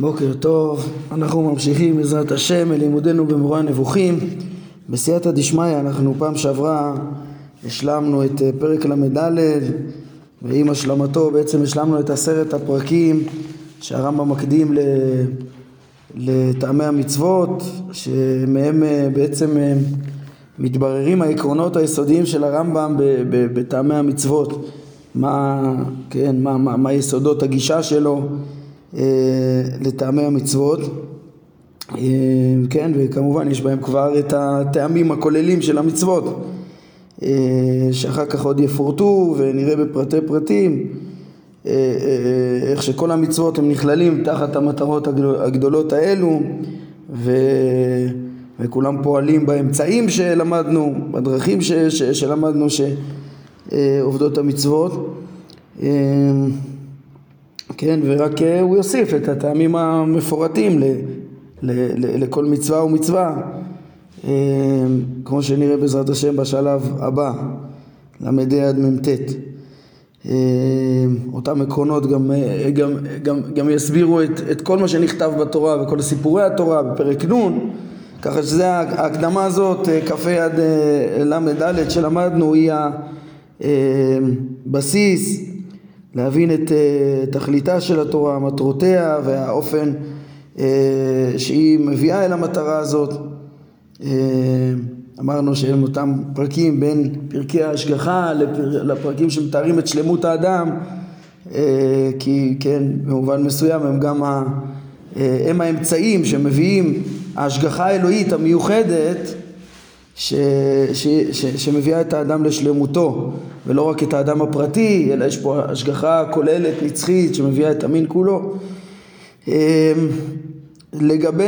בוקר טוב, אנחנו ממשיכים בעזרת השם לימודנו במורה הנבוכים. בסייעתא דשמיא אנחנו פעם שעברה השלמנו את אה, פרק ל"ד ועם השלמתו בעצם השלמנו את עשרת הפרקים שהרמב"ם מקדים לטעמי המצוות שמהם אה, בעצם אה, מתבררים העקרונות היסודיים של הרמב"ם בטעמי המצוות. מה, כן, מה, מה, מה יסודות הגישה שלו לטעמי המצוות. אה, כן וכמובן יש בהם כבר את הטעמים הכוללים של המצוות אה, שאחר כך עוד יפורטו ונראה בפרטי פרטים איך שכל המצוות הם נכללים תחת המטרות הגדולות האלו ו... וכולם פועלים באמצעים שלמדנו, בדרכים ש... ש... שלמדנו שעובדות המצוות כן, ורק אה, הוא יוסיף את הטעמים המפורטים ל, ל, ל, לכל מצווה ומצווה, אה, כמו שנראה בעזרת השם בשלב הבא, ל"ה עד מ"ט. אה, אותם עקרונות גם, גם, גם, גם יסבירו את, את כל מה שנכתב בתורה וכל סיפורי התורה בפרק נ', ככה שזה ההקדמה הזאת, כ"ה עד ל"ד שלמדנו, היא הבסיס להבין את uh, תכליתה של התורה, מטרותיה והאופן uh, שהיא מביאה אל המטרה הזאת. Uh, אמרנו שהם אותם פרקים בין פרקי ההשגחה לפר... לפרקים שמתארים את שלמות האדם, uh, כי כן, במובן מסוים הם גם ה... הם האמצעים שמביאים ההשגחה האלוהית המיוחדת ש, ש, ש, שמביאה את האדם לשלמותו ולא רק את האדם הפרטי אלא יש פה השגחה כוללת נצחית שמביאה את המין כולו. אמ, לגבי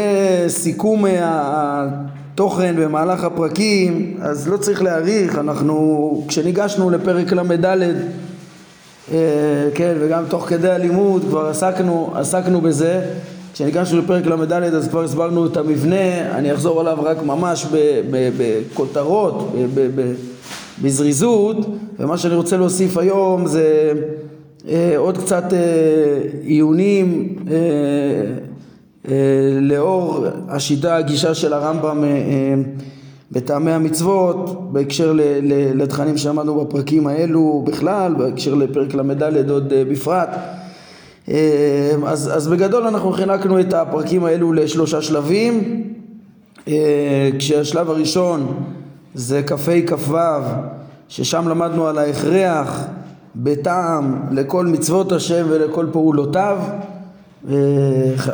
סיכום התוכן במהלך הפרקים אז לא צריך להעריך אנחנו כשניגשנו לפרק ל"ד אה, כן וגם תוך כדי הלימוד כבר עסקנו, עסקנו בזה כשניגשנו לפרק ל"ד אז כבר הסברנו את המבנה, אני אחזור עליו רק ממש בכותרות, בזריזות, ומה שאני רוצה להוסיף היום זה אה, עוד קצת אה, עיונים אה, אה, לאור השיטה, הגישה של הרמב"ם אה, אה, בטעמי המצוות, בהקשר לתכנים שלמדנו בפרקים האלו בכלל, בהקשר לפרק ל"ד עוד אה, בפרט. אמ, אז, אז בגדול אנחנו חילקנו את הפרקים האלו לשלושה שלבים. אמ, כשהשלב הראשון זה כ"ה כ"ו ששם למדנו על ההכרח בטעם לכל מצוות השם ולכל פעולותיו.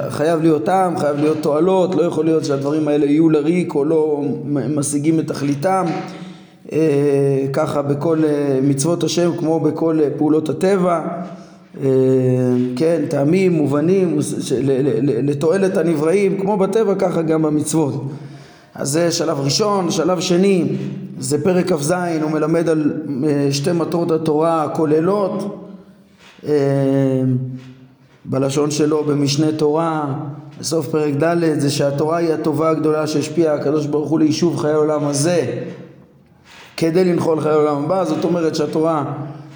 חייב להיות טעם, חייב להיות תועלות, לא יכול להיות שהדברים האלה יהיו לריק או לא משיגים את תכליתם. אמ, ככה בכל מצוות השם כמו בכל פעולות הטבע. אה, כן, טעמים מובנים לתועלת הנבראים, כמו בטבע ככה גם במצוות. אז זה שלב ראשון, שלב שני זה פרק כ"ז, הוא מלמד על אה, שתי מטרות התורה הכוללות אה, בלשון שלו במשנה תורה, בסוף פרק ד' זה שהתורה היא הטובה הגדולה שהשפיעה הקדוש ברוך הוא ליישוב חיי העולם הזה כדי לנחול חיי העולם הבא, זאת אומרת שהתורה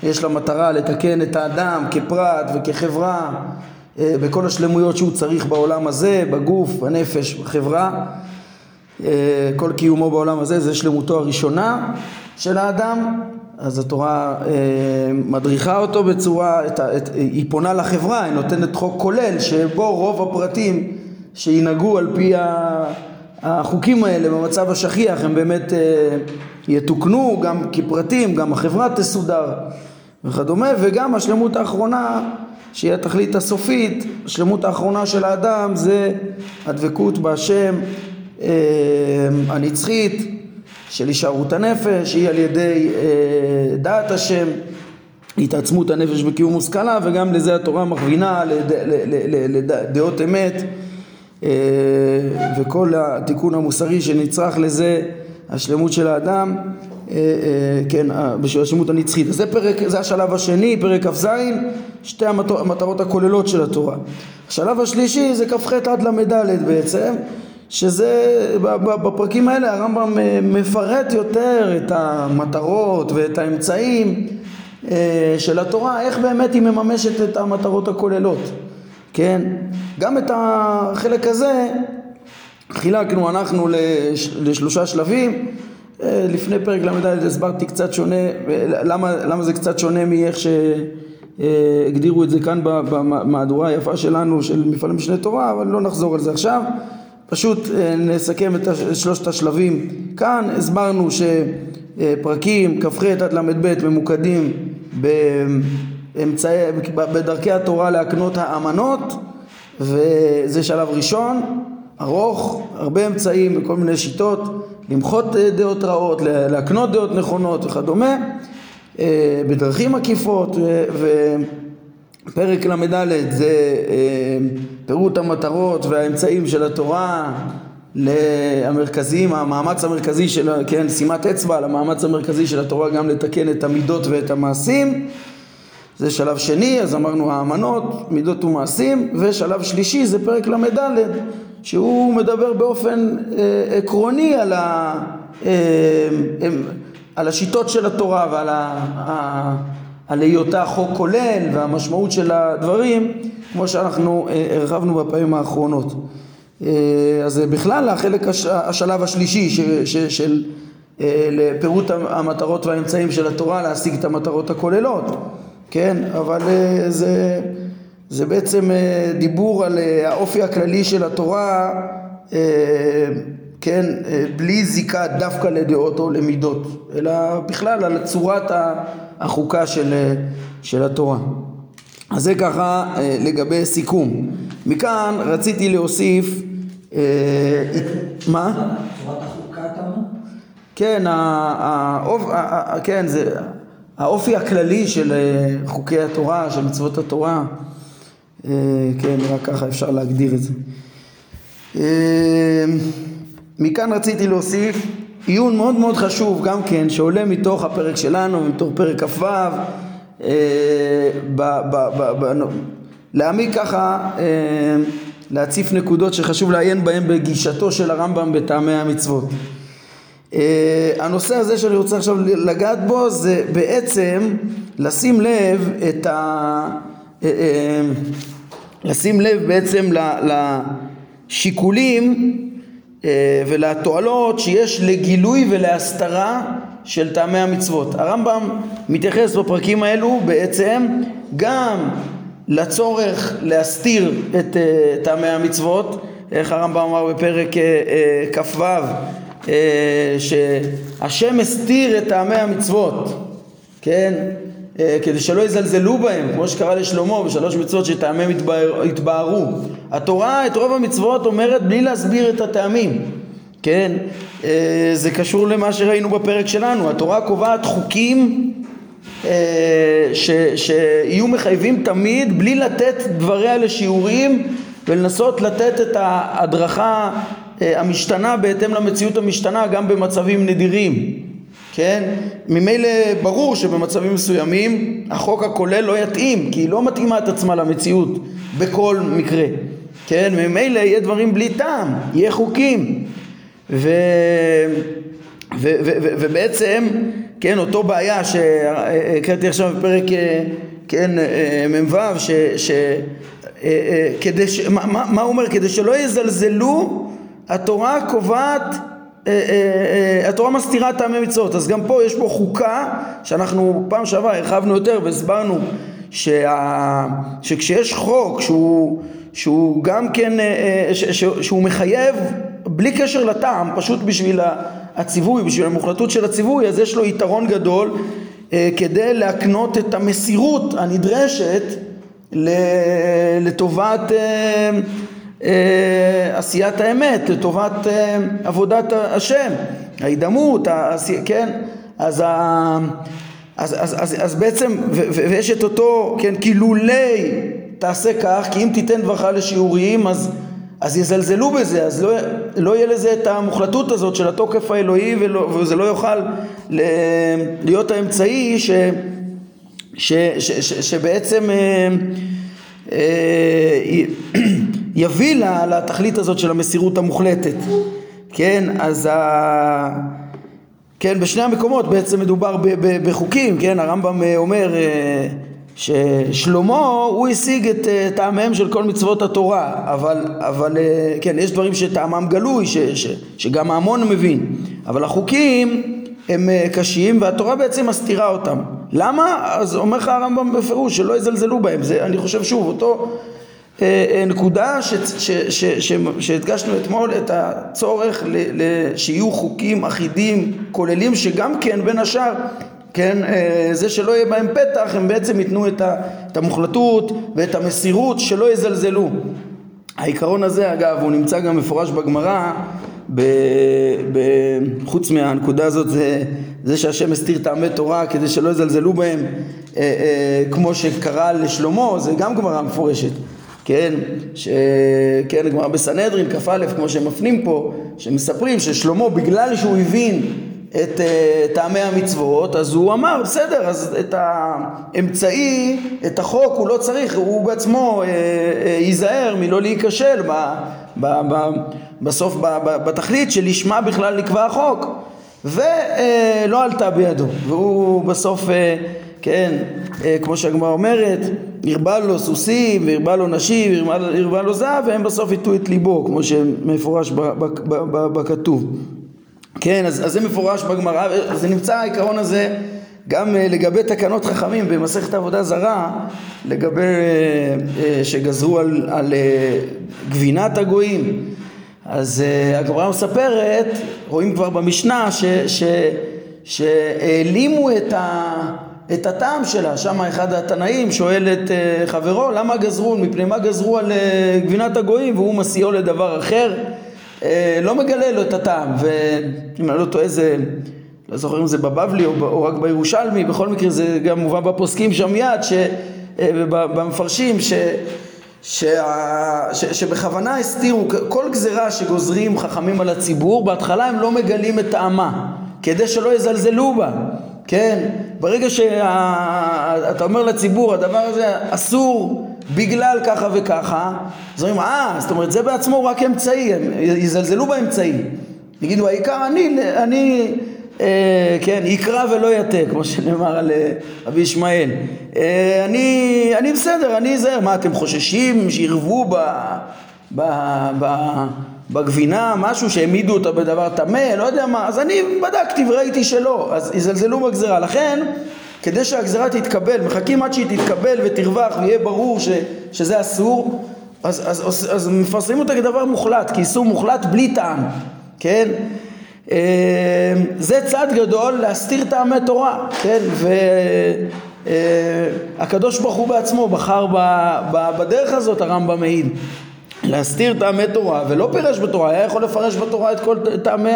יש לה מטרה לתקן את האדם כפרט וכחברה אה, בכל השלמויות שהוא צריך בעולם הזה, בגוף, בנפש, בחברה. אה, כל קיומו בעולם הזה זה שלמותו הראשונה של האדם, אז התורה אה, מדריכה אותו בצורה, היא פונה לחברה, היא נותנת חוק כולל שבו רוב הפרטים שינהגו על פי החוקים האלה במצב השכיח הם באמת יתוקנו גם כפרטים, גם החברה תסודר וכדומה, וגם השלמות האחרונה שהיא התכלית הסופית, השלמות האחרונה של האדם זה הדבקות בהשם אה, הנצחית של הישארות הנפש, היא על ידי אה, דעת השם, התעצמות הנפש בקיום מושכלה, וגם לזה התורה מכווינה לדעות אמת אה, וכל התיקון המוסרי שנצרך לזה השלמות של האדם, אה, אה, כן, בשביל השלמות הנצחית. זה פרק, זה השלב השני, פרק כ"ז, שתי המטרות הכוללות של התורה. השלב השלישי זה כ"ח עד ל"ד בעצם, שזה, בפרקים האלה הרמב"ם אה, מפרט יותר את המטרות ואת האמצעים של התורה, איך באמת היא מממשת את המטרות הכוללות. כן? גם את החלק הזה חילקנו אנחנו לש, לשלושה שלבים אה, לפני פרק ל"ד הסברתי קצת שונה, למה, למה זה קצת שונה מאיך שהגדירו את זה כאן במהדורה היפה שלנו של מפעלי משנה תורה, אבל לא נחזור על זה עכשיו. פשוט אה, נסכם את שלושת השלבים כאן. הסברנו שפרקים כ"ח עד ל"ב ממוקדים באמצעי, בדרכי התורה להקנות האמנות, וזה שלב ראשון, ארוך, הרבה אמצעים וכל מיני שיטות. למחות אה, דעות רעות, להקנות דעות נכונות וכדומה, אה, בדרכים עקיפות, ופרק ל"ד זה אה, פירוט המטרות והאמצעים של התורה המרכזיים, המאמץ המרכזי של, כן, שימת אצבע על המאמץ המרכזי של התורה גם לתקן את המידות ואת המעשים זה שלב שני, אז אמרנו האמנות, מידות ומעשים, ושלב שלישי זה פרק ל"ד שהוא מדבר באופן אה, עקרוני על, ה, אה, אה, על השיטות של התורה ועל ה, ה, על היותה חוק כולל והמשמעות של הדברים כמו שאנחנו אה, הרחבנו בפעמים האחרונות. אה, אז בכלל החלק הש, השלב השלישי ש, ש, של אה, לפירוט המטרות והאמצעים של התורה להשיג את המטרות הכוללות, כן? אבל אה, זה זה בעצם אה, דיבור על אה, האופי הכללי של התורה, אה, כן, בלי זיקה דווקא לדעות או למידות, אלא בכלל על צורת החוקה של, של התורה. אז זה ככה לגבי סיכום. מכאן רציתי להוסיף, מה? צורת החוקה אתה אומר? כן, כן, זה האופי הכללי של חוקי התורה, של מצוות התורה. אה, כן, רק ככה אפשר להגדיר את זה. אה, מכאן רציתי להוסיף עיון מאוד מאוד חשוב גם כן שעולה מתוך הפרק שלנו, מתוך פרק כ"ו, אה, להעמיק ככה, להציף נקודות שחשוב לעיין בהן בגישתו של הרמב"ם בטעמי המצוות. הנושא הזה שאני רוצה עכשיו לגעת בו זה בעצם לשים לב את ה... לשים לב בעצם לשיקולים אה, ולתועלות שיש לגילוי ולהסתרה של טעמי המצוות. הרמב"ם מתייחס בפרקים האלו בעצם גם לצורך להסתיר את אה, טעמי המצוות, איך הרמב"ם אמר בפרק אה, כ"ו שהשם הסתיר את טעמי המצוות, כן? אה, כדי שלא יזלזלו בהם, כמו שקרה לשלמה בשלוש מצוות שטעמיהם התבהרו. התורה את רוב המצוות אומרת בלי להסביר את הטעמים, כן? אה, זה קשור למה שראינו בפרק שלנו. התורה קובעת חוקים אה, ש, שיהיו מחייבים תמיד בלי לתת דבריה לשיעורים ולנסות לתת את ההדרכה המשתנה בהתאם למציאות המשתנה גם במצבים נדירים. כן? ממילא ברור שבמצבים מסוימים החוק הכולל לא יתאים, כי היא לא מתאימה את עצמה למציאות בכל מקרה, כן? ממילא יהיה דברים בלי טעם, יהיה חוקים. ו... ו... ו... ו... ובעצם, כן, אותו בעיה שהקראתי עכשיו בפרק, כן, מ"ו, ש... ש... כדי ש... מה, מה הוא אומר? כדי שלא יזלזלו, התורה קובעת אה, אה, אה, התורה מסתירה טעמי מצוות, אז גם פה יש פה חוקה שאנחנו פעם שעברה הרחבנו יותר והסברנו שה... שכשיש חוק שהוא, שהוא גם כן, ש... ש... שהוא מחייב בלי קשר לטעם, פשוט בשביל הציווי, בשביל המוחלטות של הציווי, אז יש לו יתרון גדול כדי להקנות את המסירות הנדרשת לטובת אה, עשיית האמת, לטובת אה, עבודת השם, ההידמות, כן? אז, ה, אז, אז, אז, אז בעצם, ו, ו, ויש את אותו, כן, כי לולי תעשה כך, כי אם תיתן דברך לשיעוריים, אז, אז יזלזלו בזה, אז לא, לא יהיה לזה את המוחלטות הזאת של התוקף האלוהי, ולא, וזה לא יוכל להיות האמצעי ש, ש, ש, ש, שבעצם אה, אה, יביא לתכלית הזאת של המסירות המוחלטת, כן, אז ה... כן, בשני המקומות בעצם מדובר בחוקים, כן, הרמב"ם אה, אומר, אה, ששלמה הוא השיג את אה, טעמיהם של כל מצוות התורה, אבל, אבל כן, יש דברים שטעמם גלוי, ש, ש, שגם ההמון מבין, אבל החוקים הם קשים והתורה בעצם מסתירה אותם. למה? אז אומר לך הרמב"ם בפירוש שלא יזלזלו בהם. זה, אני חושב שוב, אותו נקודה ש, ש, ש, שהדגשנו אתמול את הצורך שיהיו חוקים אחידים, כוללים, שגם כן בין השאר כן, אה, זה שלא יהיה בהם פתח, הם בעצם ייתנו את המוחלטות ואת המסירות, שלא יזלזלו. העיקרון הזה, אגב, הוא נמצא גם מפורש בגמרא, חוץ מהנקודה הזאת, זה, זה שהשם הסתיר טעמי תורה כדי שלא יזלזלו בהם, אה, אה, כמו שקרה לשלמה, זה גם גמרא מפורשת. כן, ש... כן, גמרא בסנהדרין, כ"א, כמו שהם מפנים פה, שמספרים ששלמה בגלל שהוא הבין את uh, טעמי המצוות, אז הוא אמר, בסדר, אז את האמצעי, את החוק הוא לא צריך, הוא בעצמו uh, uh, ייזהר מלא להיכשל ב, ב, ב, בסוף ב, ב, בתכלית שלשמה בכלל נקבע החוק, ולא uh, עלתה בידו, והוא בסוף, uh, כן, uh, כמו שהגמרא אומרת, הרבה לו סוסים, והרבה לו נשים, והרבה לו זהב, והם בסוף הטו את ליבו, כמו שמפורש בכתוב. כן, אז, אז זה מפורש בגמרא, זה נמצא העיקרון הזה גם אה, לגבי תקנות חכמים במסכת עבודה זרה, לגבי אה, אה, שגזרו על, על גבינת הגויים. אז הגמרא מספרת, רואים כבר במשנה, שהעלימו את, ה, את הטעם שלה. שם אחד התנאים שואל את חברו, למה גזרו, מפני מה גזרו על גבינת הגויים, והוא מסיעו לדבר אחר. אה, לא מגלה לו את הטעם, ואם אני לא טועה זה, לא זוכר אם זה בבבלי או, או רק בירושלמי, בכל מקרה זה גם מובא בפוסקים שם מיד, ש, אה, במפרשים, ש, שה, ש, שבכוונה הסתירו כל גזירה שגוזרים חכמים על הציבור, בהתחלה הם לא מגלים את טעמה, כדי שלא יזלזלו בה, כן? ברגע שאתה אומר לציבור הדבר הזה אסור בגלל ככה וככה, אז אומרים, אה, זאת אומרת זה בעצמו רק אמצעי, הם יזלזלו באמצעי. יגידו, העיקר אני, אני אה, כן, יקרא ולא יתה, כמו שנאמר על אה, אבי ישמעאל. אה, אני, אני בסדר, אני אזהר. מה, אתם חוששים שירבו ב, ב, ב, בגבינה משהו שהעמידו אותה בדבר טמא, לא יודע מה, אז אני בדקתי וראיתי שלא, אז יזלזלו בגזירה. לכן כדי שהגזרה תתקבל, מחכים עד שהיא תתקבל ותרווח ויהיה ברור ש, שזה אסור, אז, אז, אז, אז מפרסמים אותה כדבר מוחלט, כאיסור מוחלט בלי טעם, כן? אה, זה צעד גדול להסתיר טעמי תורה, כן? והקדוש אה, ברוך הוא בעצמו בחר בדרך הזאת, הרמב"ם מעיד. להסתיר טעמי תורה, ולא פירש בתורה, היה יכול לפרש בתורה את כל טעמי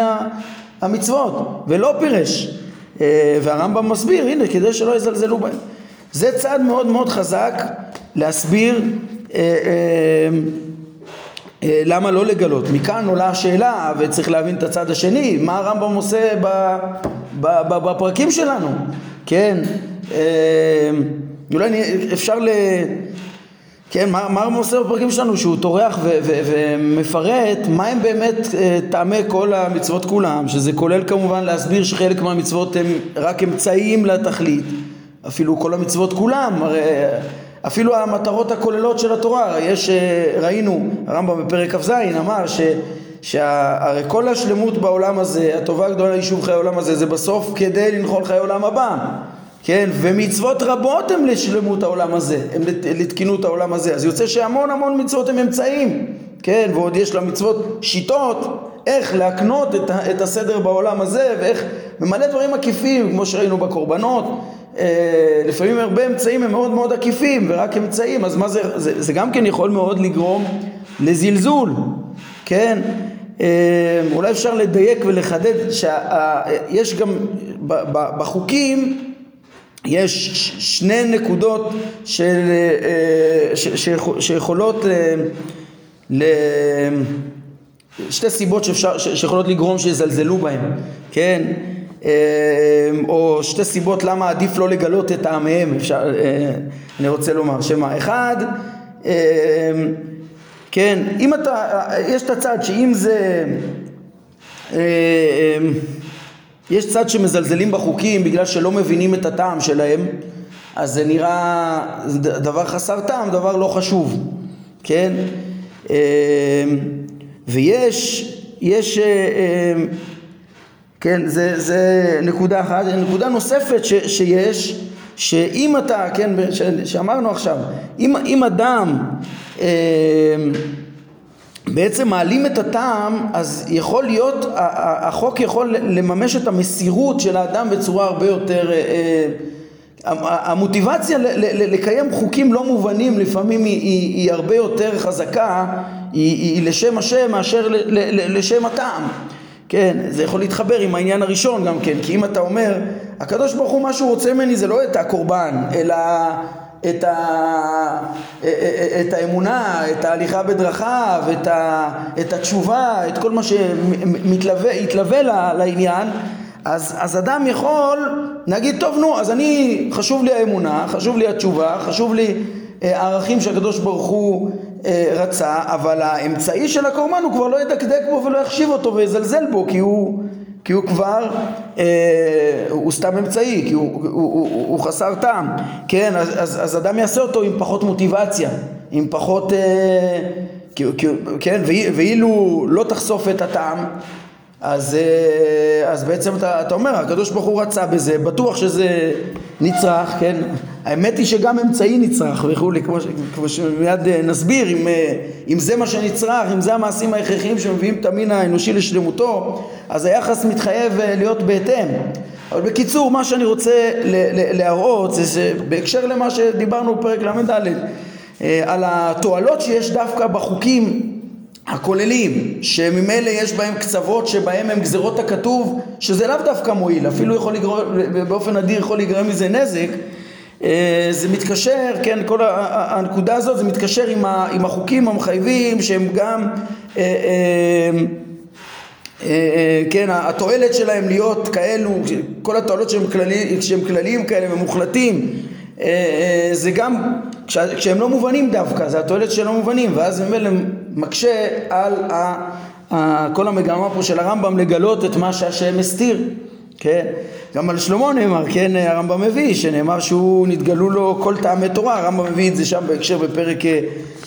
המצוות, ולא פירש. אה, והרמב"ם מסביר, הנה, כדי שלא יזלזלו בהם. זה צעד מאוד מאוד חזק להסביר אה, אה, למה לא לגלות. מכאן עולה השאלה, וצריך להבין את הצד השני, מה הרמב"ם עושה בפרקים שלנו, כן? אולי אפשר ל... כן, מה, מה מוסר בפרקים שלנו? שהוא טורח ו- ו- ומפרט מה הם באמת אה, טעמי כל המצוות כולם, שזה כולל כמובן להסביר שחלק מהמצוות הם רק אמצעיים לתכלית, אפילו כל המצוות כולם, הרי אפילו המטרות הכוללות של התורה, יש, אה, ראינו, הרמב"ם בפרק כ"ז אמר ש... שהרי כל השלמות בעולם הזה, הטובה הגדולה ליישוב חיי העולם הזה, זה בסוף כדי לנחול חיי עולם הבא. כן, ומצוות רבות הן לשלמות העולם הזה, הן לתקינות העולם הזה, אז יוצא שהמון המון מצוות הן אמצעים, כן, ועוד יש למצוות שיטות איך להקנות את, את הסדר בעולם הזה ואיך, ממלא דברים עקיפים, כמו שראינו בקורבנות, אה, לפעמים הרבה אמצעים הם מאוד מאוד עקיפים ורק אמצעים, אז מה זה, זה, זה גם כן יכול מאוד לגרום לזלזול, כן, אה, אולי אפשר לדייק ולחדד שיש גם בחוקים יש שני נקודות של, אה, ש, ש, שיכולות אה, ל... שתי סיבות שאפשר, שיכולות לגרום שיזלזלו בהם, כן? אה, או שתי סיבות למה עדיף לא לגלות את טעמיהם, אפשר, אני רוצה לומר, שמה? אחד, כן, אם אתה, יש את הצד שאם זה יש צד שמזלזלים בחוקים בגלל שלא מבינים את הטעם שלהם, אז זה נראה דבר חסר טעם, דבר לא חשוב, כן? אמ, ויש, יש, אה, אמ, כן, זה, זה נקודה אחת. נקודה נוספת ש, שיש, שאם אתה, כן, שאמרנו עכשיו, אם, אם אדם בעצם מעלים את הטעם, אז יכול להיות, החוק יכול לממש את המסירות של האדם בצורה הרבה יותר... אה, אה, המוטיבציה לקיים חוקים לא מובנים לפעמים היא, היא, היא הרבה יותר חזקה, היא, היא לשם השם מאשר לשם הטעם. כן, זה יכול להתחבר עם העניין הראשון גם כן, כי אם אתה אומר, הקדוש ברוך הוא מה שהוא רוצה ממני זה לא את הקורבן, אלא את, ה, את האמונה, את ההליכה בדרכיו, את, ה, את התשובה, את כל מה שמתלווה לעניין, אז, אז אדם יכול, נגיד, טוב נו, אז אני, חשוב לי האמונה, חשוב לי התשובה, חשוב לי אה, הערכים שהקדוש ברוך הוא אה, רצה, אבל האמצעי של הקורבן הוא כבר לא ידקדק בו ולא יחשיב אותו ויזלזל בו, כי הוא, כי הוא כבר, אה, הוא סתם אמצעי, כי הוא, הוא, הוא, הוא, הוא חסר טעם, כן, אז, אז, אז אדם יעשה אותו עם פחות מוטיבציה, עם פחות, אה, כן, ואילו לא תחשוף את הטעם, אז, אה, אז בעצם אתה, אתה אומר, הקדוש ברוך הוא רצה בזה, בטוח שזה נצרך, כן? האמת היא שגם אמצעי נצרך וכולי, כמו, כמו שמיד אה, נסביר, אם, אה, אם זה מה שנצרך, אם זה המעשים ההכרחיים שמביאים את המין האנושי לשלמותו, אז היחס מתחייב להיות בהתאם. אבל בקיצור, מה שאני רוצה להראות זה שבהקשר למה שדיברנו בפרק ל"ד, על התועלות שיש דווקא בחוקים הכוללים, שממילא יש בהם קצוות שבהם הם גזרות הכתוב, שזה לאו דווקא מועיל, אפילו יכול לגרום, באופן אדיר יכול להיגרם מזה נזק, אה, זה מתקשר, כן, כל הנקודה הזאת, זה מתקשר עם, החוקים המחייבים שהם גם, אה, אה, כן, התועלת שלהם להיות כאלו, כל התועלות שהם, כללי, שהם כלליים כאלה ומוחלטים, זה גם, כשהם לא מובנים דווקא, זה התועלת שלא מובנים, ואז ממילא מקשה על ה, כל המגמה פה של הרמב"ם לגלות את מה שהשם הסתיר, כן? גם על שלמה נאמר, כן, הרמב"ם מביא, שנאמר שהוא נתגלו לו כל טעמי תורה, הרמב"ם מביא את זה שם בהקשר בפרק אה,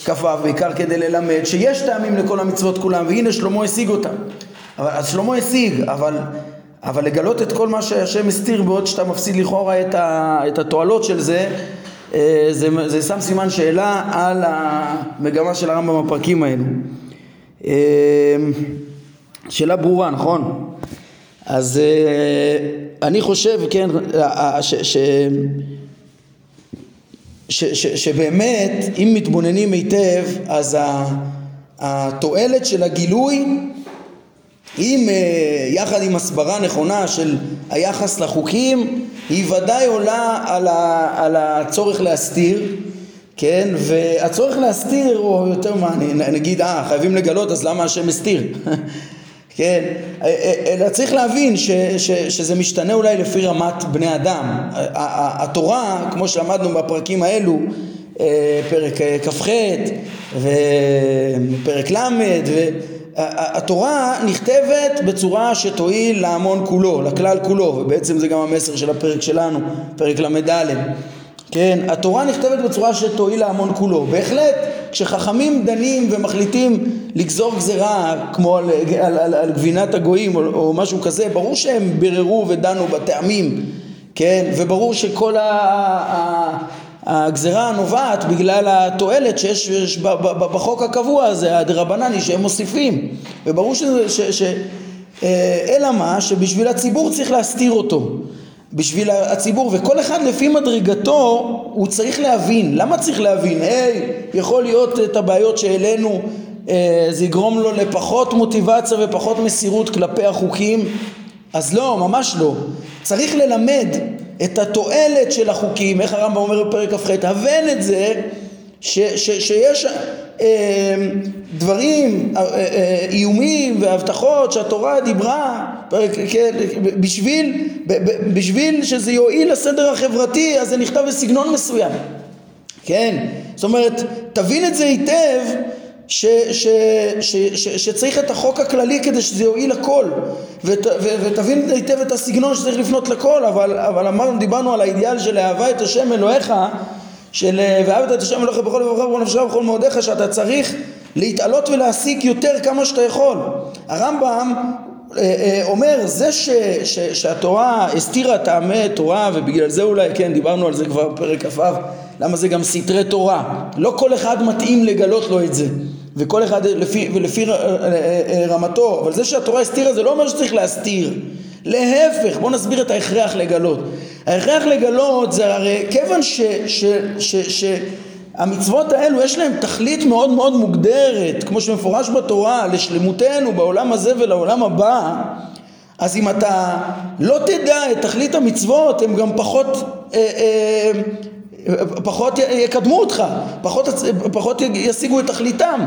כ"ו, בעיקר כדי ללמד שיש טעמים לכל המצוות כולם, והנה שלמה השיג אותם. אבל, אז שלמה השיג, אבל, אבל לגלות את כל מה שהשם הסתיר בעוד שאתה מפסיד לכאורה את, ה, את התועלות של זה, זה, זה שם סימן שאלה על המגמה של הרמב"ם בפרקים האלו. אה, שאלה ברורה, נכון? אז אה, אני חושב, כן, ש, ש, ש, ש, שבאמת, אם מתבוננים היטב, אז התועלת של הגילוי, אם יחד עם הסברה נכונה של היחס לחוקים, היא ודאי עולה על, ה, על הצורך להסתיר, כן? והצורך להסתיר הוא יותר מה, נגיד, אה, חייבים לגלות, אז למה השם הסתיר? כן? אלא אה, אה, צריך להבין ש, ש, שזה משתנה אולי לפי רמת בני אדם. התורה, כמו שלמדנו בפרקים האלו, אה, פרק כ"ח ופרק ל', התורה נכתבת בצורה שתועיל להמון כולו, לכלל כולו, ובעצם זה גם המסר של הפרק שלנו, פרק ל"ד. כן, התורה נכתבת בצורה שתועיל להמון כולו. בהחלט, כשחכמים דנים ומחליטים לגזור גזרה כמו על, על, על, על גבינת הגויים או, או משהו כזה, ברור שהם ביררו ודנו בטעמים, כן, וברור שכל ה... ה הגזרה נובעת בגלל התועלת שיש בחוק הקבוע הזה, הדרבנני, שהם מוסיפים. וברור שזה, ש, ש, אה, אלא מה? שבשביל הציבור צריך להסתיר אותו. בשביל הציבור, וכל אחד לפי מדרגתו הוא צריך להבין. למה צריך להבין? היי, hey, יכול להיות את הבעיות שהעלינו, אה, זה יגרום לו לפחות מוטיבציה ופחות מסירות כלפי החוקים? אז לא, ממש לא. צריך ללמד את התועלת של החוקים, איך הרמב"ם אומר בפרק כ"ח, הבן את זה ש, ש, שיש אה, דברים, אה, אה, איומים והבטחות שהתורה דיברה פרק, כן, בשביל, ב, ב, בשביל שזה יועיל לסדר החברתי אז זה נכתב בסגנון מסוים, כן? זאת אומרת, תבין את זה היטב ש, ש, ש, ש, שצריך את החוק הכללי כדי שזה יועיל לכל. ות, ו, ותבין היטב את הסגנון שצריך לפנות לכל אבל, אבל אמרנו, דיברנו על האידיאל של אהבה את השם אלוהיך של ואהבת את השם אלוהיך בכל לבבך ובכל נפשך ובכל מאודיך שאתה צריך להתעלות ולהסיק יותר כמה שאתה יכול. הרמב"ם אה, אה, אומר זה ש, ש, שהתורה הסתירה טעמי תורה ובגלל זה אולי כן דיברנו על זה כבר בפרק כ"ו למה זה גם סתרי תורה? לא כל אחד מתאים לגלות לו את זה וכל אחד לפי, ולפי אה, רמתו. אבל זה שהתורה הסתירה זה לא אומר שצריך להסתיר. להפך בוא נסביר את ההכרח לגלות. ההכרח לגלות זה הרי כיוון ש, ש, ש, ש, המצוות האלו יש להם תכלית מאוד מאוד מוגדרת, כמו שמפורש בתורה, לשלמותנו בעולם הזה ולעולם הבא, אז אם אתה לא תדע את תכלית המצוות, הם גם פחות, אה, אה, פחות יקדמו אותך, פחות, פחות ישיגו את תכליתם.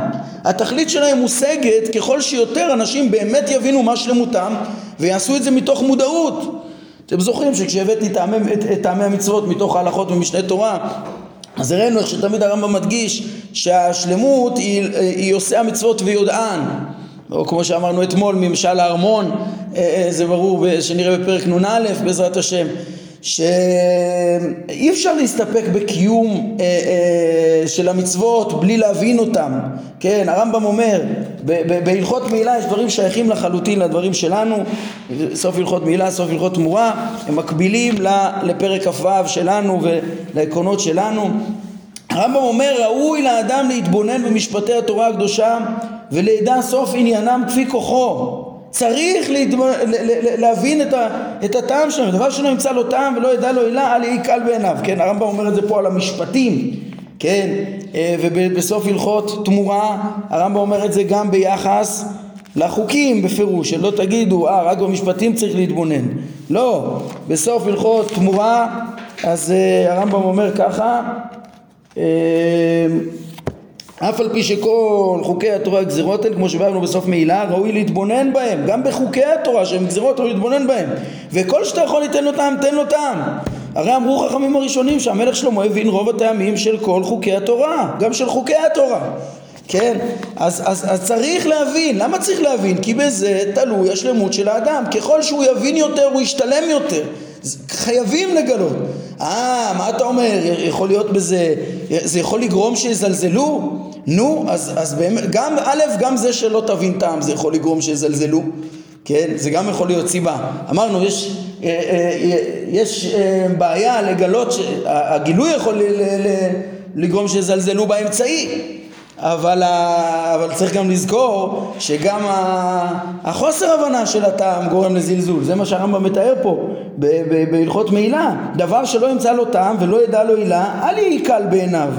התכלית שלהם מושגת ככל שיותר אנשים באמת יבינו מה שלמותם ויעשו את זה מתוך מודעות. אתם זוכרים שכשהבאתי את טעמי המצוות מתוך ההלכות ומשנה תורה אז הראינו איך שתמיד הרמב"ם מדגיש שהשלמות היא, היא עושה המצוות ויודען או כמו שאמרנו אתמול ממשל הארמון אה, אה, זה ברור שנראה בפרק נ"א בעזרת השם שאי אפשר להסתפק בקיום אה, אה, של המצוות בלי להבין אותם. כן הרמב"ם אומר בהלכות מעילה יש דברים שייכים לחלוטין לדברים שלנו. סוף הלכות מעילה סוף הלכות תמורה הם מקבילים לפרק כ"ו שלנו ולעקרונות שלנו. הרמב"ם אומר ראוי לאדם להתבונן במשפטי התורה הקדושה ולידע סוף עניינם כפי כוחו צריך להתב... להבין את, ה... את הטעם שלהם, דבר שלא ימצא לו טעם ולא ידע לו עילה, אל יהי קל בעיניו, כן, הרמב"ם אומר את זה פה על המשפטים, כן, אה, ובסוף הלכות תמורה, הרמב"ם אומר את זה גם ביחס לחוקים בפירוש, שלא תגידו, אה, רק במשפטים צריך להתבונן, לא, בסוף הלכות תמורה, אז uh, הרמב"ם אומר ככה, uh, אף על פי שכל חוקי התורה גזירות הן כמו שבאנו בסוף מעילה ראוי להתבונן בהם. גם בחוקי התורה שהם גזירות ראוי להתבונן בהם. וכל שאתה יכול לתן טעם תן לו טעם הרי אמרו חכמים הראשונים שהמלך שלמה הבין רוב הטעמים של כל חוקי התורה. גם של חוקי התורה. כן? אז, אז, אז צריך להבין, למה צריך להבין? כי בזה תלוי השלמות של האדם. ככל שהוא יבין יותר הוא ישתלם יותר. חייבים לגלות אה, מה אתה אומר? יכול להיות בזה, זה יכול לגרום שיזלזלו? נו, אז, אז באמת, גם, א', גם זה שלא תבין טעם זה יכול לגרום שיזלזלו, כן? זה גם יכול להיות סיבה. אמרנו, יש, אה, אה, יש אה, בעיה לגלות, הגילוי יכול לגרום שיזלזלו באמצעי. אבל, אבל צריך גם לזכור שגם החוסר הבנה של הטעם גורם לזלזול, זה מה שהרמב"ם מתאר פה בהלכות מעילה, דבר שלא ימצא לו טעם ולא ידע לו עילה, אל יהי קל בעיניו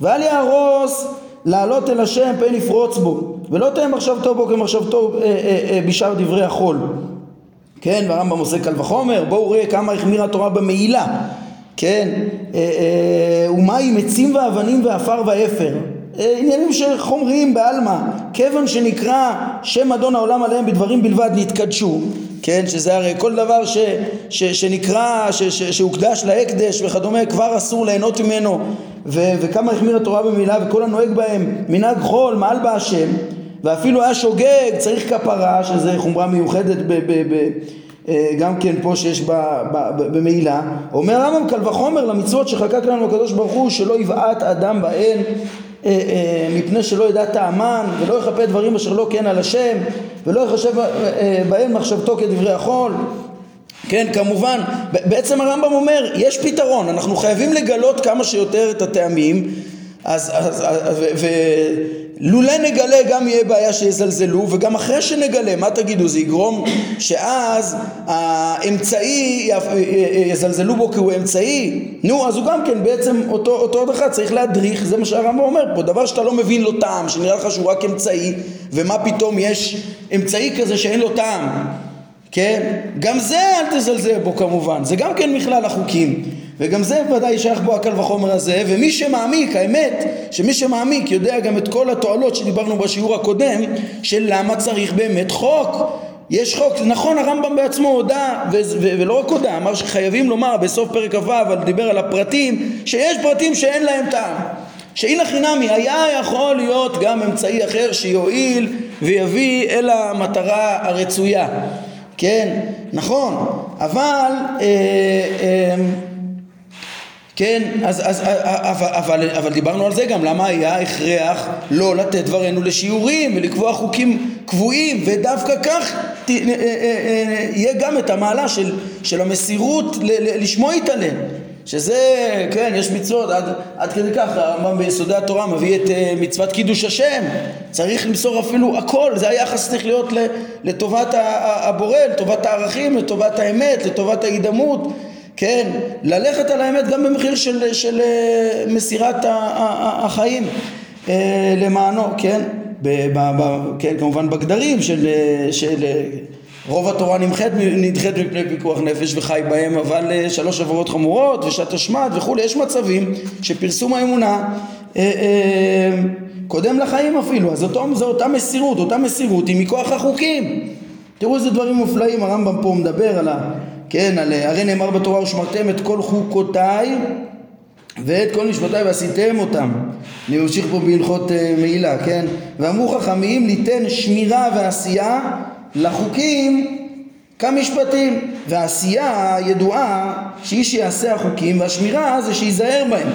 ואל יהרוס לעלות אל השם פן יפרוץ בו. ולא תהיה מחשבתו בו כמחשבתו אה, אה, אה, בשאר דברי החול. כן והרמב"ם עושה קל וחומר. בואו ראה כמה החמירה התורה במעילה כן אה, אה, ומהי עצים ואבנים ועפר ואפר עניינים שחומריים בעלמא, כיוון שנקרא שם אדון העולם עליהם בדברים בלבד נתקדשו, כן, שזה הרי כל דבר ש, ש, שנקרא, ש, ש, שהוקדש להקדש וכדומה, כבר אסור ליהנות ממנו, ו, וכמה החמיר התורה במילה וכל הנוהג בהם מנהג חול, מעל בה השם, ואפילו היה שוגג, צריך כפרה, שזה חומרה מיוחדת ב... ב, ב אה, גם כן פה שיש במעילה, אומר הרמב"ם קל וחומר למצוות שחקק לנו הקדוש ברוך הוא שלא יבעט אדם בהן אה, אה, מפני שלא ידע טעמן ולא יכפה דברים אשר לא כן על השם ולא יחשב אה, בהם מחשבתו כדברי החול. כן כמובן בעצם הרמב"ם אומר יש פתרון אנחנו חייבים לגלות כמה שיותר את הטעמים אז, אז, אז ו, לולא נגלה גם יהיה בעיה שיזלזלו וגם אחרי שנגלה מה תגידו? זה יגרום שאז האמצעי יזלזלו בו כי הוא אמצעי. נו אז הוא גם כן בעצם אותו, אותו אחד צריך להדריך זה מה שהרמב"ם אומר פה. דבר שאתה לא מבין לו טעם שנראה לך שהוא רק אמצעי ומה פתאום יש אמצעי כזה שאין לו טעם? כן? גם זה אל תזלזל בו כמובן. זה גם כן מכלל החוקים וגם זה ודאי שייך בו הקל וחומר הזה ומי שמעמיק האמת שמי שמעמיק יודע גם את כל התועלות שדיברנו בשיעור הקודם של למה צריך באמת חוק. יש חוק, נכון הרמב"ם בעצמו הודה ולא רק הודה, אמר שחייבים לומר בסוף פרק כ"ו, אבל דיבר על הפרטים שיש פרטים שאין להם טעם. שהנה חינמי היה יכול להיות גם אמצעי אחר שיועיל ויביא אל המטרה הרצויה, כן, נכון, אבל אה, אה, כן, אז, אז, אבל, אבל, אבל דיברנו על זה גם, למה היה הכרח לא לתת דברינו לשיעורים ולקבוע חוקים קבועים ודווקא כך ת, יהיה גם את המעלה של, של המסירות ל, ל, לשמוע איתנו שזה, כן, יש מצוות, עד, עד כדי כך, הרמב"ם ביסודי התורה מביא את uh, מצוות קידוש השם, צריך למסור אפילו הכל, זה היחס צריך להיות לטובת הבורא, לטובת הערכים, לטובת האמת, לטובת ההידמות, כן, ללכת על האמת גם במחיר של, של אה, מסירת החיים אה, למענו, כן, ב, ב, ב, כן, כמובן בגדרים של, של רוב התורה נמחית, נדחית מפני פיקוח נפש וחי בהם, אבל אה, שלוש עבירות חמורות ושעת השמד וכולי, יש מצבים שפרסום האמונה אה, אה, קודם לחיים אפילו, אז אותו, זו אותה מסירות, אותה מסירות היא מכוח החוקים. תראו איזה דברים מופלאים הרמב"ם פה מדבר על ה... כן, על הרי נאמר בתורה ושמרתם את כל חוקותיי ואת כל משפטיי ועשיתם אותם. אני ממשיך פה בהלכות מעילה, כן? ואמרו חכמים ליתן שמירה ועשייה לחוקים כמשפטים והעשייה ידועה שאיש שיעשה החוקים והשמירה זה שייזהר בהם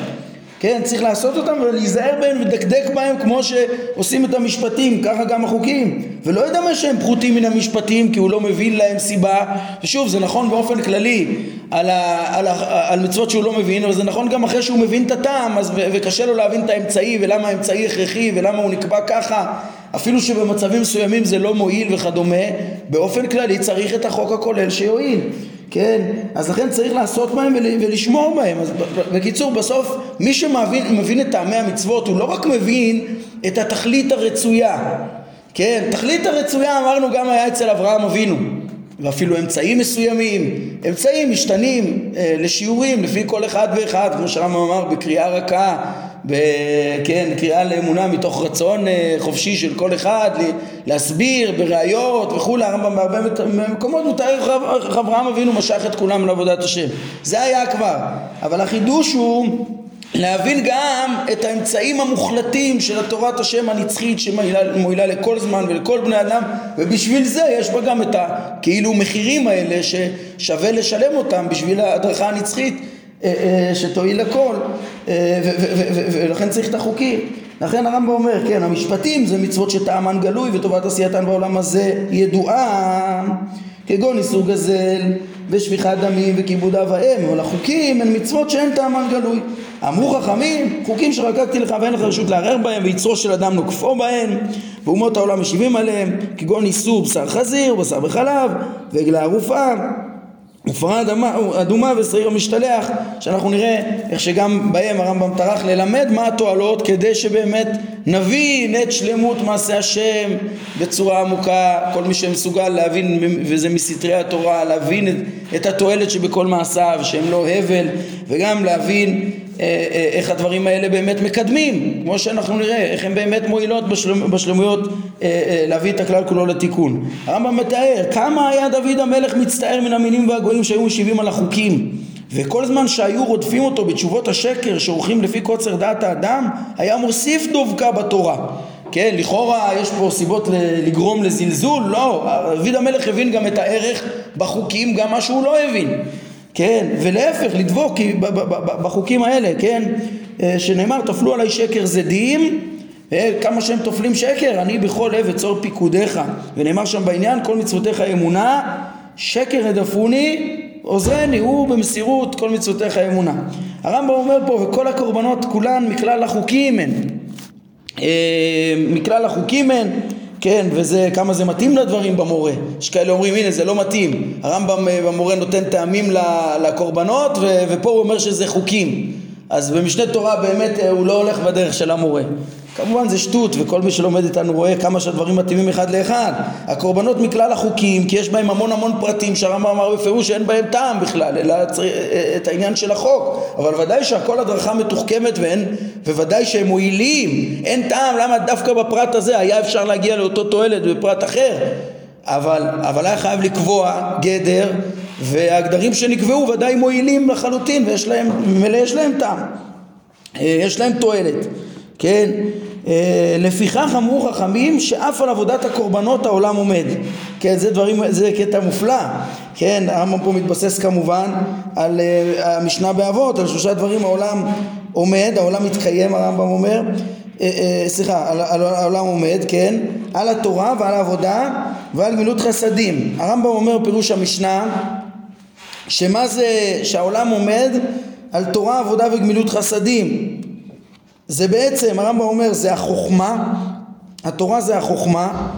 כן, צריך לעשות אותם ולהיזהר בהם ולדקדק בהם כמו שעושים את המשפטים, ככה גם החוקים. ולא ידמה שהם פחותים מן המשפטים כי הוא לא מבין להם סיבה. ושוב, זה נכון באופן כללי על, ה, על, ה, על מצוות שהוא לא מבין, אבל זה נכון גם אחרי שהוא מבין את הטעם אז, וקשה לו להבין את האמצעי ולמה האמצעי הכרחי ולמה הוא נקבע ככה. אפילו שבמצבים מסוימים זה לא מועיל וכדומה, באופן כללי צריך את החוק הכולל שיועיל. כן? אז לכן צריך לעשות בהם ולשמור בהם. אז בקיצור, בסוף מי שמבין את טעמי המצוות הוא לא רק מבין את התכלית הרצויה, כן? תכלית הרצויה אמרנו גם היה אצל אברהם אבינו. ואפילו אמצעים מסוימים, אמצעים משתנים אה, לשיעורים לפי כל אחד ואחד, כמו שהרמב"ם אמר, בקריאה רכה, כן, קריאה לאמונה מתוך רצון אה, חופשי של כל אחד, להסביר בראיות וכולי, הרמב"ם בהרבה מקומות מתאר איך אברהם אבינו משך את כולם לעבודת השם. זה היה כבר, אבל החידוש הוא להבין גם את האמצעים המוחלטים של התורת השם הנצחית שמועילה לכל זמן ולכל בני אדם ובשביל זה יש בה גם את הכאילו מחירים האלה ששווה לשלם אותם בשביל ההדרכה הנצחית שתועיל לכל אה, ולכן צריך את החוקים. לכן הרמב"ם אומר כן המשפטים זה מצוות שטעמן גלוי וטובת עשייתן בעולם הזה ידועה כגון איסור גזל ושפיכת דמים וכיבוד אב האם אבל החוקים הן מצוות שאין טעמן גלוי. אמרו חכמים חוקים שחקקתי לך ואין לך רשות לערער בהם ויצרו של אדם נוקפו בהם ואומות העולם משיבים עליהם כגון איסור בשר חזיר בשר בחלב ועגלה ערופה ופרה אדומה, אדומה ושעיר המשתלח שאנחנו נראה איך שגם בהם הרמב"ם טרח ללמד מה התועלות כדי שבאמת נבין את שלמות מעשה השם בצורה עמוקה כל מי שמסוגל להבין וזה מסתרי התורה להבין את, את התועלת שבכל מעשיו שהם לא הבל וגם להבין אה, אה, איך הדברים האלה באמת מקדמים, כמו שאנחנו נראה, איך הם באמת מועילות בשלמ, בשלמויות אה, להביא את הכלל כולו לתיקון. הרמב"ם מתאר כמה היה דוד המלך מצטער מן המינים והגויים שהיו משיבים על החוקים וכל זמן שהיו רודפים אותו בתשובות השקר שעורכים לפי קוצר דעת האדם היה מוסיף דבקה בתורה כן, לכאורה יש פה סיבות לגרום לזלזול, לא, דוד המלך הבין גם את הערך בחוקים, גם מה שהוא לא הבין. כן, ולהפך, לדבוק בחוקים האלה, כן, אה, שנאמר תפלו עליי שקר זדים, אה, כמה שהם תופלים שקר, אני בכל לב אצור פיקודיך, ונאמר שם בעניין כל מצוותיך אמונה, שקר הדפוני, עוזרני, הוא במסירות כל מצוותיך אמונה. הרמב"ם אומר פה, וכל הקורבנות כולן מכלל החוקים הן, אה, מכלל החוקים הן כן, וזה, כמה זה מתאים לדברים במורה. יש כאלה אומרים, הנה זה לא מתאים. הרמב"ם אה, במורה נותן טעמים לקורבנות, ופה הוא אומר שזה חוקים. אז במשנה תורה באמת אה, הוא לא הולך בדרך של המורה. כמובן זה שטות וכל מי שלומד איתנו רואה כמה שהדברים מתאימים אחד לאחד. הקורבנות מכלל החוקים כי יש בהם המון המון פרטים שהרמב"ם אמר בפירוש שאין בהם טעם בכלל אלא את העניין של החוק. אבל ודאי שהכל הדרכה מתוחכמת ואין, וודאי שהם מועילים. אין טעם למה דווקא בפרט הזה היה אפשר להגיע לאותו תועלת בפרט אחר? אבל, אבל היה חייב לקבוע גדר והגדרים שנקבעו ודאי מועילים לחלוטין ויש להם, ממילא יש להם טעם אה, יש להם תועלת כן? אה, לפיכך אמרו חכמים שאף על עבודת הקורבנות העולם עומד. כן, זה דברים, זה קטע מופלא. כן, הרמב"ם פה מתבסס כמובן על אה, המשנה באבות, על שלושה דברים העולם עומד, העולם מתקיים הרמב"ם אומר, סליחה, העולם עומד, כן, על התורה ועל העבודה ועל גמילות חסדים. הרמב"ם אומר פירוש המשנה שמה זה שהעולם עומד על תורה, עבודה וגמילות חסדים. זה בעצם, הרמב"ם אומר, זה החוכמה, התורה זה החוכמה,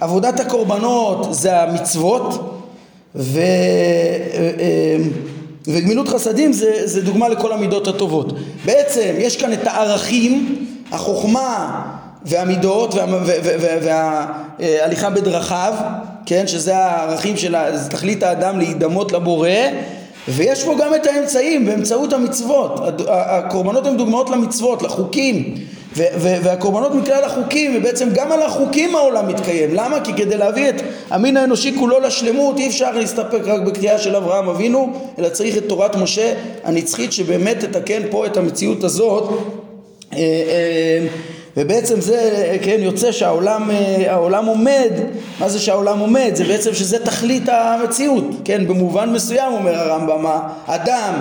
עבודת הקורבנות זה המצוות, ו... אה, אה, וגמילות חסדים זה, זה דוגמה לכל המידות הטובות. בעצם יש כאן את הערכים, החוכמה והמידות וההליכה בדרכיו, כן, שזה הערכים של תכלית האדם להידמות לבורא ויש פה גם את האמצעים באמצעות המצוות. הקורבנות הן דוגמאות למצוות, לחוקים. והקורבנות מכלל החוקים ובעצם גם על החוקים העולם מתקיים. למה? כי כדי להביא את המין האנושי כולו לשלמות אי אפשר להסתפק רק בקריאה של אברהם אבינו אלא צריך את תורת משה הנצחית שבאמת תתקן פה את המציאות הזאת. אה, אה, ובעצם זה, כן, יוצא שהעולם העולם עומד, מה זה שהעולם עומד? זה בעצם שזה תכלית המציאות, כן, במובן מסוים אומר הרמב"ם, האדם,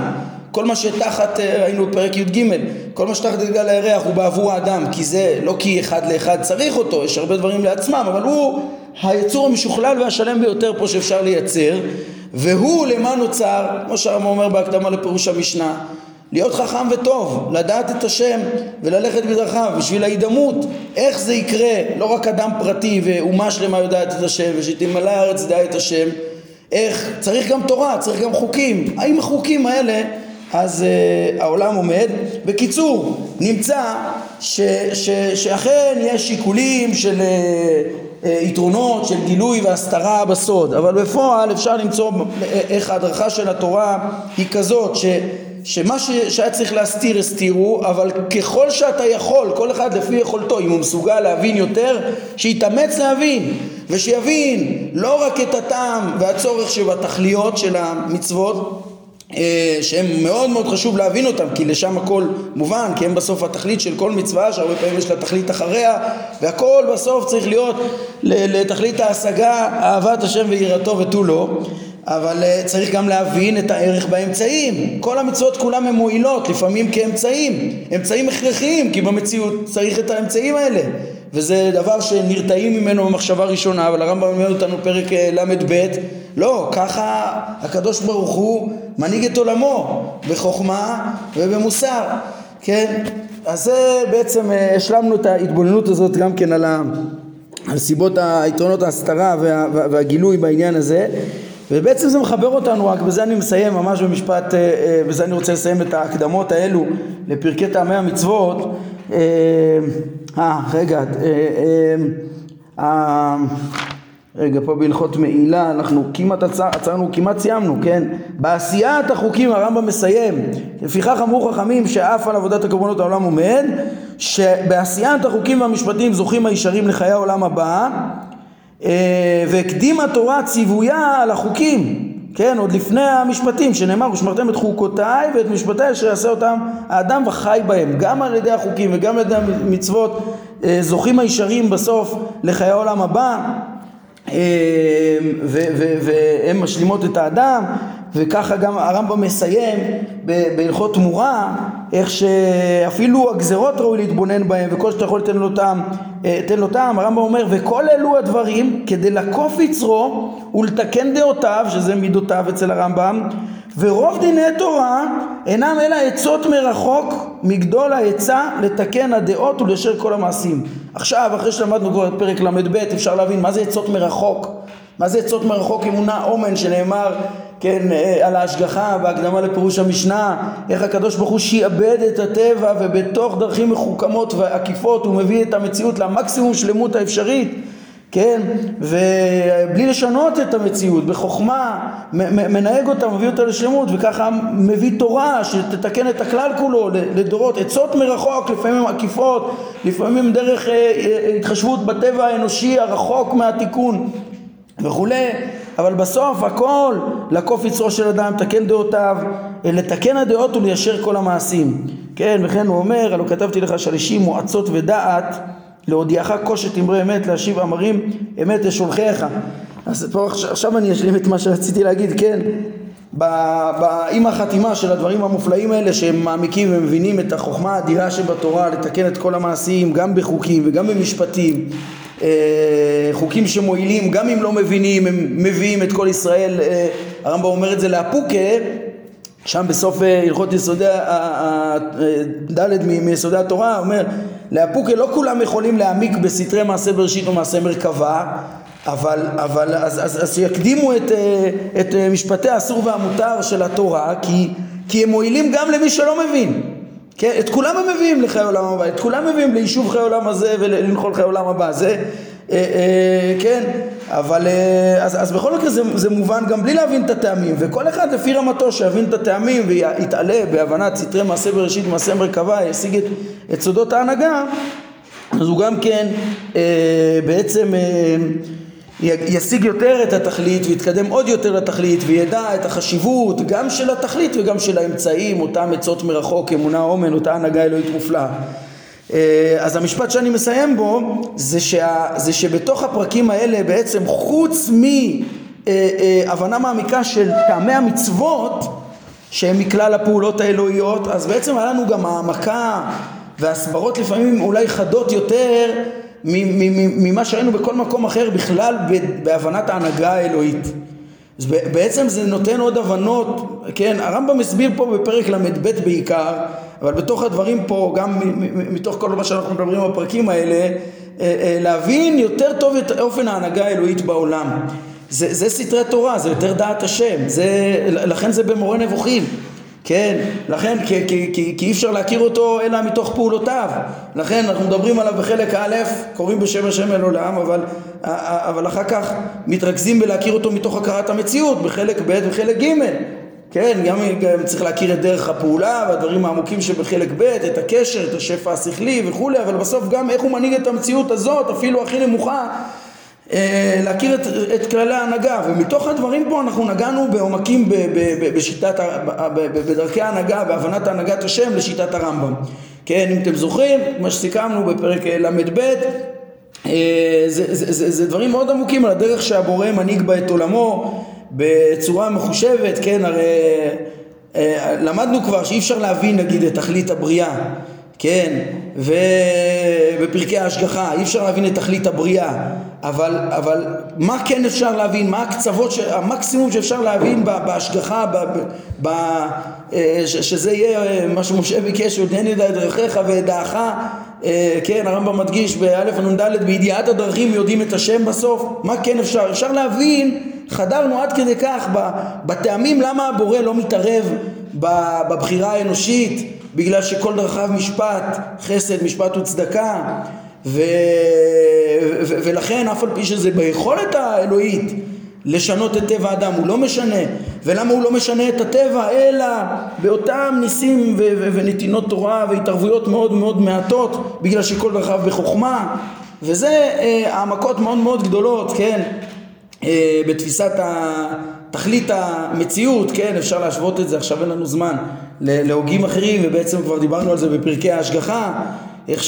כל מה שתחת, ראינו בפרק י"ג, כל מה שתחת גלגל הירח הוא בעבור האדם, כי זה לא כי אחד לאחד צריך אותו, יש הרבה דברים לעצמם, אבל הוא היצור המשוכלל והשלם ביותר פה שאפשר לייצר, והוא למה נוצר, כמו שהרמב"ם אומר בהקדמה לפירוש המשנה, להיות חכם וטוב, לדעת את השם וללכת בדרכיו בשביל ההידמות איך זה יקרה, לא רק אדם פרטי ואומה שלמה יודעת את השם ושתמלא הארץ דעה את השם איך, צריך גם תורה, צריך גם חוקים האם החוקים האלה אז uh, העולם עומד. בקיצור, נמצא ש, ש, שאכן יש שיקולים של uh, uh, יתרונות, של גילוי והסתרה בסוד, אבל בפועל אפשר למצוא איך ההדרכה של התורה היא כזאת ש... שמה ש... שהיה צריך להסתיר הסתירו, אבל ככל שאתה יכול, כל אחד לפי יכולתו, אם הוא מסוגל להבין יותר, שיתאמץ להבין, ושיבין לא רק את הטעם והצורך שבתכליות של המצוות, אה, שהם מאוד מאוד חשוב להבין אותם כי לשם הכל מובן כי הם בסוף התכלית של כל מצווה שהרבה פעמים יש לה תכלית אחריה והכל בסוף צריך להיות לתכלית ההשגה אהבת השם ויראתו ותו לא אבל אה, צריך גם להבין את הערך באמצעים. כל המצוות כולן הן מועילות, לפעמים כאמצעים. אמצעים הכרחיים, כי במציאות צריך את האמצעים האלה. וזה דבר שנרתעים ממנו במחשבה ראשונה, אבל הרמב"ם אומר אותנו פרק אה, ל"ב, לא, ככה הקדוש ברוך הוא מנהיג את עולמו, בחוכמה ובמוסר, כן? אז זה בעצם אה, השלמנו את ההתבוננות הזאת גם כן על, ה, על סיבות היתרונות ההסתרה וה, והגילוי בעניין הזה. ובעצם זה מחבר אותנו, רק בזה אני מסיים ממש במשפט, אה, אה, בזה אני רוצה לסיים את ההקדמות האלו לפרקי טעמי המצוות. אה, אה רגע, אה, רגע, פה בהלכות מעילה, אנחנו כמעט עצרנו, כמעט סיימנו, כן? בעשיית החוקים הרמב"ם מסיים, לפיכך אמרו חכמים שאף על עבודת הקורבנות העולם עומד, שבעשיית החוקים והמשפטים זוכים הישרים לחיי העולם הבא והקדימה תורה ציוויה על החוקים, כן, עוד לפני המשפטים שנאמר ושמרתם את חוקותיי ואת משפטיי אשר יעשה אותם האדם וחי בהם. גם על ידי החוקים וגם על ידי המצוות אה, זוכים הישרים בסוף לחיי העולם הבא אה, והם משלימות את האדם וככה גם הרמב"ם מסיים בהלכות תמורה, איך שאפילו הגזרות ראוי להתבונן בהם וכל שאתה יכול לתן לו טעם, אה, תן לו טעם, הרמב"ם אומר וכל אלו הדברים כדי לקוף יצרו ולתקן דעותיו, שזה מידותיו אצל הרמב"ם, ורוב דיני תורה אינם אלא עצות מרחוק מגדול העצה לתקן הדעות וליישר כל המעשים. עכשיו, אחרי שלמדנו כבר את פרק ל"ב, אפשר להבין מה זה עצות מרחוק. מה זה עצות מרחוק אמונה אומן שנאמר כן, אה, על ההשגחה בהקדמה לפירוש המשנה, איך הקדוש ברוך הוא שיעבד את הטבע ובתוך דרכים מחוכמות ועקיפות הוא מביא את המציאות למקסימום שלמות האפשרית, כן, ובלי לשנות את המציאות, בחוכמה, מנהג אותה, מביא אותה לשלמות, וככה מביא תורה שתתקן את הכלל כולו לדורות, עצות מרחוק, לפעמים עקיפות, לפעמים דרך אה, אה, התחשבות בטבע האנושי הרחוק מהתיקון וכולי, אבל בסוף הכל לקוף יצרו של אדם, תקן דעותיו לתקן הדעות וליישר כל המעשים. כן, וכן הוא אומר, הלא כתבתי לך שלישים מועצות ודעת, להודיעך קושת אמרי אמת, להשיב אמרים אמת לשולחיך. אז פה עכשיו אני אשלים את מה שרציתי להגיד, כן, ב, ב, עם החתימה של הדברים המופלאים האלה שהם מעמיקים ומבינים את החוכמה האדירה שבתורה לתקן את כל המעשים גם בחוקים וגם במשפטים אה, חוקים שמועילים גם אם לא מבינים הם מביאים את כל ישראל אה, הרמב"ם אומר את זה לאפוקה שם בסוף אה, הלכות יסודי, ד' מיסודי התורה אומר לאפוקה לא כולם יכולים להעמיק בסתרי מעשה בראשית או מעשה מרכבה אבל, אבל אז, אז, אז שיקדימו את, אה, את אה, משפטי האסור והמותר של התורה כי, כי הם מועילים גם למי שלא מבין כן, את כולם הם מביאים לחיי עולם הבא, את כולם מביאים ליישוב חיי עולם הזה ולנחול חיי עולם הבא, זה, אה, אה, כן, אבל אה, אז, אז בכל מקרה זה, זה מובן גם בלי להבין את הטעמים, וכל אחד לפי רמתו שיבין את הטעמים ויתעלה בהבנת סתרי מעשה בראשית ומעשה מרכבה, ישיג את, את סודות ההנהגה, אז הוא גם כן אה, בעצם אה, ישיג יותר את התכלית ויתקדם עוד יותר לתכלית וידע את החשיבות גם של התכלית וגם של האמצעים, אותם עצות מרחוק, אמונה אומן, אותה הנהגה אלוהית מופלאה. אה, אז המשפט שאני מסיים בו זה, שה, זה שבתוך הפרקים האלה בעצם חוץ מהבנה אה, אה, מעמיקה של טעמי המצוות שהם מכלל הפעולות האלוהיות אז בעצם היה לנו גם העמקה והסברות לפעמים אולי חדות יותר ממה שהיינו בכל מקום אחר בכלל בהבנת ההנהגה האלוהית. אז בעצם זה נותן עוד הבנות, כן, הרמב"ם הסביר פה בפרק ל"ב בעיקר, אבל בתוך הדברים פה, גם מתוך כל מה שאנחנו מדברים בפרקים האלה, אה, אה, להבין יותר טוב את אופן ההנהגה האלוהית בעולם. זה, זה סתרי תורה, זה יותר דעת השם, זה, לכן זה במורה נבוכים. כן, לכן כי, כי, כי, כי אי אפשר להכיר אותו אלא מתוך פעולותיו. לכן אנחנו מדברים עליו בחלק א', קוראים בשם השם אל עולם אבל, אבל אחר כך מתרכזים בלהכיר אותו מתוך הכרת המציאות בחלק ב' וחלק ג' כן, גם, גם צריך להכיר את דרך הפעולה והדברים העמוקים שבחלק ב', את הקשר, את השפע השכלי וכולי, אבל בסוף גם איך הוא מנהיג את המציאות הזאת, אפילו הכי נמוכה, להכיר את, את כללי ההנהגה ומתוך הדברים פה אנחנו נגענו בעומקים ב, ב, ב, בשיטת, ב, בדרכי ההנהגה, בהבנת הנהגת השם לשיטת הרמב"ם. כן, אם אתם זוכרים, מה שסיכמנו בפרק ל"ב אה, זה, זה, זה, זה דברים מאוד עמוקים על הדרך שהבורא מנהיג בה את עולמו בצורה מחושבת, כן, הרי אה, למדנו כבר שאי אפשר להבין נגיד את תכלית הבריאה כן, ובפרקי ההשגחה אי אפשר להבין את תכלית הבריאה אבל, אבל מה כן אפשר להבין, מה הקצוות, המקסימום שאפשר להבין בהשגחה, ב, ב, אה, שזה יהיה אה, מה שמשה ביקש, ידע את דרכיך וידעך, אה, כן, הרמב"ם מדגיש באלף הנ"ד, בידיעת הדרכים יודעים את השם בסוף, מה כן אפשר, אפשר להבין, חדרנו עד כדי כך בטעמים למה הבורא לא מתערב בבחירה האנושית בגלל שכל דרכיו משפט, חסד, משפט וצדקה ו... ו... ולכן אף על פי שזה ביכולת האלוהית לשנות את טבע האדם, הוא לא משנה. ולמה הוא לא משנה את הטבע? אלא באותם ניסים ו- ו- ונתינות תורה והתערבויות מאוד מאוד מעטות, בגלל שכל דרכיו בחוכמה, וזה אה, העמקות מאוד מאוד גדולות, כן, אה, בתפיסת תכלית המציאות, כן, אפשר להשוות את זה, עכשיו אין לנו זמן, להוגים אחרים, ובעצם כבר דיברנו על זה בפרקי ההשגחה, איך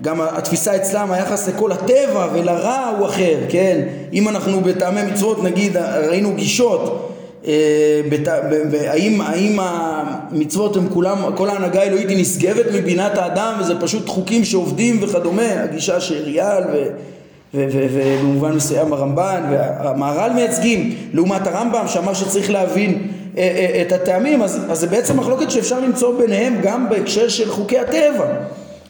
שגם התפיסה אצלם, היחס לכל הטבע ולרע הוא אחר, כן? אם אנחנו בטעמי מצוות נגיד ראינו גישות, אה, בת... האם, האם המצוות הם כולם, כל ההנהגה האלוהית היא נשגבת מבינת האדם וזה פשוט חוקים שעובדים וכדומה, הגישה של ריאל ו... ובמובן מסוים הרמב"ן והמהר"ל מייצגים לעומת הרמב"ם שאמר שצריך להבין אה, אה, את הטעמים אז, אז זה בעצם מחלוקת שאפשר למצוא ביניהם גם בהקשר של חוקי הטבע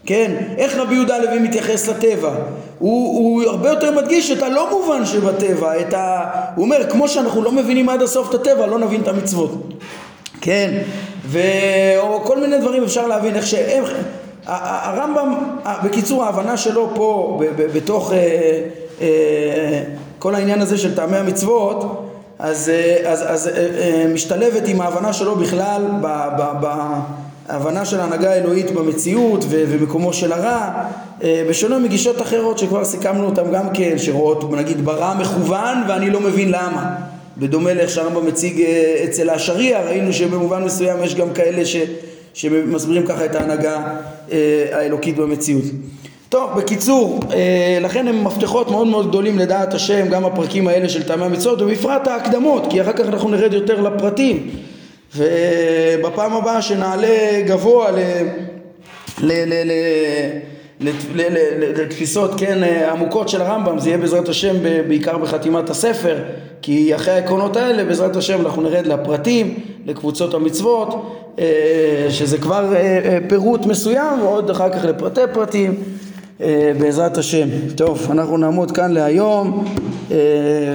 כן, איך רבי יהודה הלוי מתייחס לטבע? הוא, הוא הרבה יותר מדגיש את הלא מובן שבטבע, את ה... הוא אומר, כמו שאנחנו לא מבינים עד הסוף את הטבע, לא נבין את המצוות. כן, ו... או כל מיני דברים אפשר להבין איך שהם... הרמב"ם, בקיצור ההבנה שלו פה בתוך אה, אה, כל העניין הזה של טעמי המצוות אז, אה, אז, אז משתלבת עם ההבנה שלו בכלל בהבנה של ההנהגה האלוהית במציאות ומקומו של הרע בשונה מגישות אחרות שכבר סיכמנו אותן גם כן שרואות נגיד ברע מכוון ואני לא מבין למה בדומה לאיך שהרמב"ם מציג אה, אצל השריעה, ראינו שבמובן מסוים יש גם כאלה ש, שמסבירים ככה את ההנהגה אה, האלוקית במציאות. טוב, בקיצור, אה, לכן הם מפתחות מאוד מאוד גדולים לדעת השם, גם הפרקים האלה של טעמי המצוות, ובפרט ההקדמות, כי אחר כך אנחנו נרד יותר לפרטים. ובפעם הבאה שנעלה גבוה ל... ל... ל... ל... לתפיסות כן עמוקות של הרמב"ם זה יהיה בעזרת השם בעיקר בחתימת הספר כי אחרי העקרונות האלה בעזרת השם אנחנו נרד לפרטים לקבוצות המצוות שזה כבר פירוט מסוים ועוד אחר כך לפרטי פרטים בעזרת השם. טוב, אנחנו נעמוד כאן להיום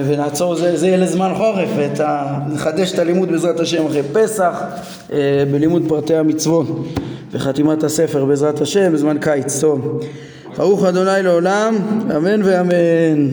ונעצור, זה, זה יהיה לזמן חורף, את ה, נחדש את הלימוד בעזרת השם אחרי פסח בלימוד פרטי המצוות וחתימת הספר בעזרת השם בזמן קיץ. טוב, ברוך אדוני לעולם, אמן ואמן.